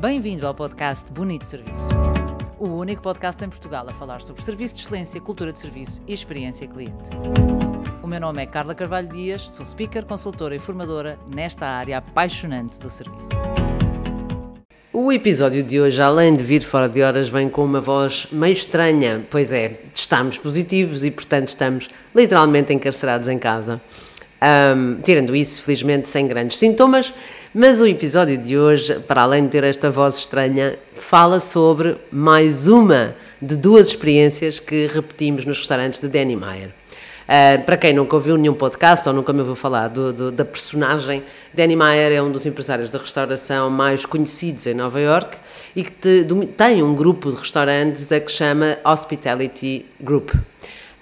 Bem-vindo ao podcast Bonito Serviço. O único podcast em Portugal a falar sobre serviço de excelência, cultura de serviço e experiência cliente. O meu nome é Carla Carvalho Dias, sou speaker, consultora e formadora nesta área apaixonante do serviço. O episódio de hoje, além de vir fora de horas, vem com uma voz meio estranha. Pois é, estamos positivos e, portanto, estamos literalmente encarcerados em casa. Um, tirando isso, felizmente, sem grandes sintomas, mas o episódio de hoje, para além de ter esta voz estranha, fala sobre mais uma de duas experiências que repetimos nos restaurantes de Danny Meyer. Uh, para quem nunca ouviu nenhum podcast ou nunca me ouviu falar do, do, da personagem, Danny Meyer é um dos empresários da restauração mais conhecidos em Nova York e que te, tem um grupo de restaurantes a que chama Hospitality Group.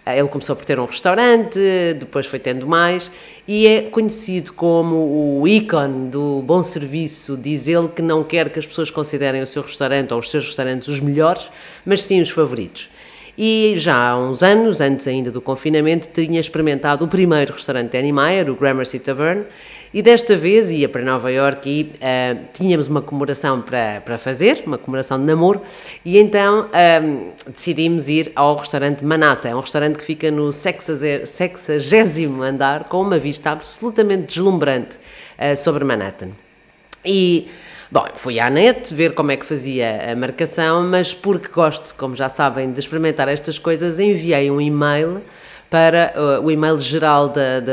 Uh, ele começou por ter um restaurante, depois foi tendo mais e é conhecido como o ícone do bom serviço. Diz ele que não quer que as pessoas considerem o seu restaurante ou os seus restaurantes os melhores, mas sim os favoritos. E já há uns anos, antes ainda do confinamento, tinha experimentado o primeiro restaurante de Niemeyer, o Gramercy Tavern, e desta vez ia para Nova York e uh, tínhamos uma comemoração para, para fazer, uma comemoração de namoro, e então uh, decidimos ir ao restaurante Manata. É um restaurante que fica no 60 andar, com uma vista absolutamente deslumbrante uh, sobre Manhattan. E Bom, fui à net ver como é que fazia a marcação, mas porque gosto, como já sabem, de experimentar estas coisas, enviei um e-mail para uh, o e-mail geral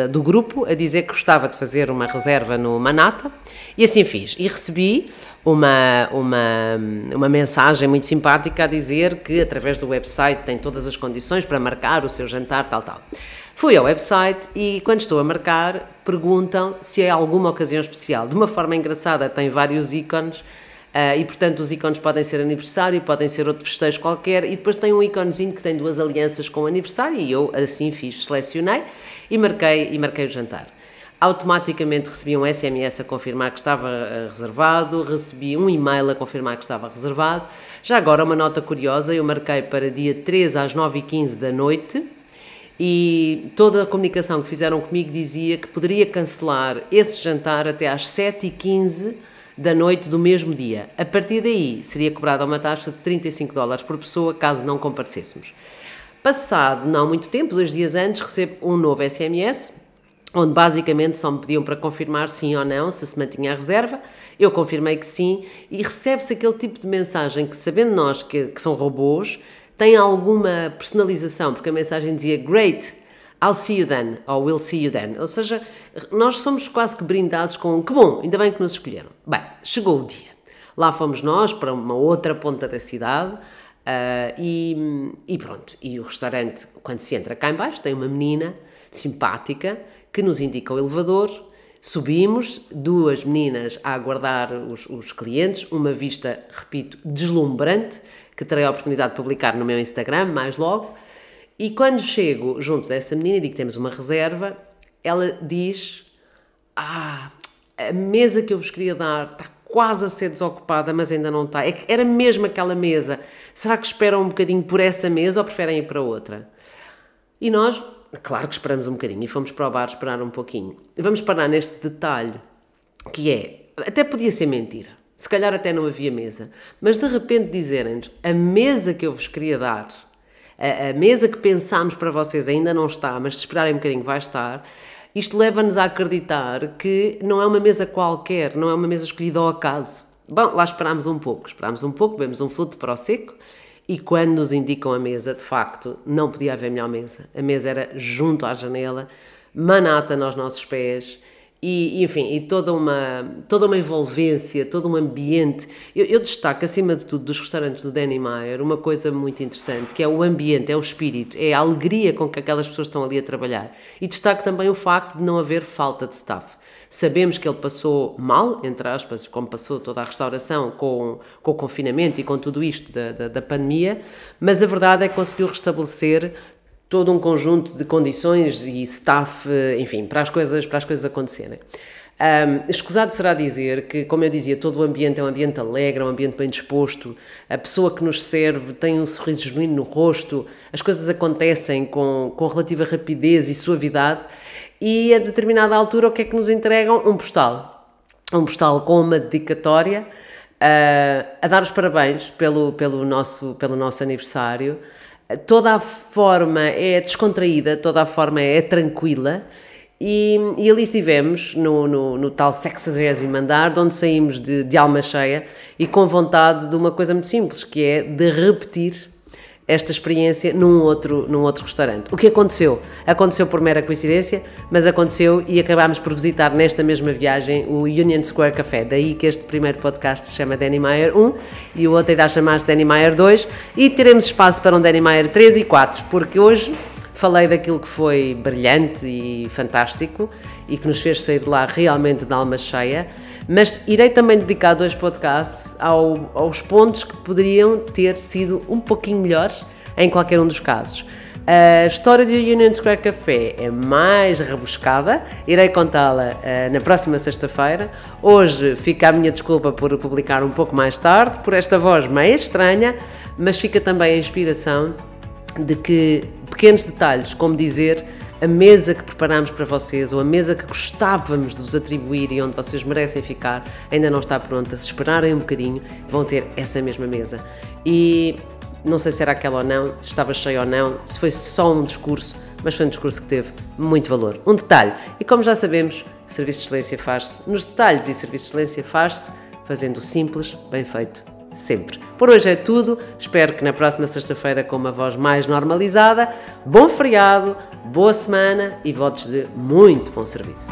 do grupo a dizer que gostava de fazer uma reserva no Manata e assim fiz. E recebi uma, uma, uma mensagem muito simpática a dizer que através do website tem todas as condições para marcar o seu jantar, tal, tal. Fui ao website e quando estou a marcar perguntam se é alguma ocasião especial. De uma forma engraçada, tem vários ícones uh, e, portanto, os ícones podem ser aniversário, podem ser outro festejo qualquer e depois tem um íconezinho que tem duas alianças com aniversário e eu assim fiz, selecionei e marquei, e marquei o jantar. Automaticamente recebi um SMS a confirmar que estava uh, reservado, recebi um e-mail a confirmar que estava reservado. Já agora, uma nota curiosa: eu marquei para dia 13 às 9h15 da noite e toda a comunicação que fizeram comigo dizia que poderia cancelar esse jantar até às 7h15 da noite do mesmo dia. A partir daí, seria cobrada uma taxa de 35 dólares por pessoa caso não comparecêssemos. Passado não muito tempo, dois dias antes, recebo um novo SMS, onde basicamente só me pediam para confirmar sim ou não se se mantinha a reserva. Eu confirmei que sim e recebe-se aquele tipo de mensagem que, sabendo nós que, que são robôs, tem alguma personalização, porque a mensagem dizia Great, I'll see you then, ou We'll see you then. Ou seja, nós somos quase que brindados com que bom, ainda bem que nos escolheram. Bem, chegou o dia. Lá fomos nós para uma outra ponta da cidade. Uh, e, e, pronto, e o restaurante, quando se entra cá embaixo, tem uma menina simpática que nos indica o elevador. Subimos, duas meninas a aguardar os, os clientes, uma vista, repito, deslumbrante que terei a oportunidade de publicar no meu Instagram mais logo. E quando chego junto dessa menina e digo que temos uma reserva, ela diz: Ah, a mesa que eu vos queria dar está quase a ser desocupada, mas ainda não está. É que era mesmo aquela mesa. Será que esperam um bocadinho por essa mesa ou preferem ir para outra? E nós, claro que esperamos um bocadinho e fomos para o bar esperar um pouquinho. Vamos parar neste detalhe que é, até podia ser mentira se calhar até não havia mesa, mas de repente dizerem-nos a mesa que eu vos queria dar, a, a, mesa que pensámos para vocês ainda não está, mas se esperarem um bocadinho vai estar, isto leva-nos a acreditar que não é uma mesa qualquer, não é uma mesa escolhida ao acaso. Bom, lá esperámos um pouco, esperámos um pouco, bebemos um fruto para o seco e quando nos indicam a mesa, de facto, não podia haver melhor mesa. A mesa era junto à janela, manata aos nossos pés e, enfim, e toda uma, toda uma envolvência, todo um ambiente. Eu, eu, destaco, acima de tudo, dos restaurantes do Danny Meyer, uma coisa muito interessante, que é o ambiente, é o espírito, é a alegria com que aquelas pessoas estão ali a trabalhar. E destaco também o facto de não haver falta de staff. Sabemos que ele passou mal, entre aspas, como passou toda a restauração com, com o confinamento e com tudo isto da, da, da pandemia, mas a verdade é que conseguiu restabelecer todo um conjunto de condições e staff, enfim, para as coisas, para as coisas acontecerem. Um, escusado será dizer que, como eu dizia, todo o ambiente é um ambiente alegre, é um ambiente bem disposto, a pessoa que nos serve tem um sorriso genuíno no rosto, as coisas acontecem com, com relativa rapidez e suavidade, e a determinada altura o que é que nos entregam? Um postal. Um postal com uma dedicatória uh, a dar os parabéns pelo, pelo, nosso, pelo nosso aniversário. Toda a forma é descontraída, toda a forma é tranquila. E, e ali estivemos, no, no, no tal 60 andar, onde saímos de, de alma cheia e com vontade de uma coisa muito simples, que é de repetir esta experiência num outro, num outro restaurante. O que aconteceu? Aconteceu por mera coincidência, mas aconteceu e acabámos por visitar nesta mesma viagem o Union Square Café. Daí que este primeiro podcast se chama Danny Meyer 1 e o outro irá chamar-se Danny Meyer 2 e teremos espaço para um Danny Meyer 3 e 4, porque hoje falei daquilo que foi brilhante e fantástico e que nos fez sair de lá realmente de alma cheia, mas irei também dedicar dois podcasts ao, aos pontos que poderiam ter sido um pouquinho melhores em qualquer um dos casos. A história do Union Square Café é mais rebuscada, irei contá-la uh, na próxima sexta-feira. Hoje fica a minha desculpa por publicar um pouco mais tarde, por esta voz meio estranha, mas fica também a inspiração de que pequenos detalhes, como dizer a mesa que preparamos para vocês ou a mesa que gostávamos de vos atribuir e onde vocês merecem ficar, ainda não está pronta. Se esperarem um bocadinho, vão ter essa mesma mesa. E não sei se era aquela ou não, se estava cheio ou não, se foi só um discurso, mas foi um discurso que teve muito valor. Um detalhe, e como já sabemos, Serviço de Excelência faz-se nos detalhes e Serviço de Excelência faz-se fazendo o simples, bem feito sempre. Por hoje é tudo. Espero que na próxima sexta-feira, com uma voz mais normalizada, bom feriado, boa semana e votos de muito bom serviço.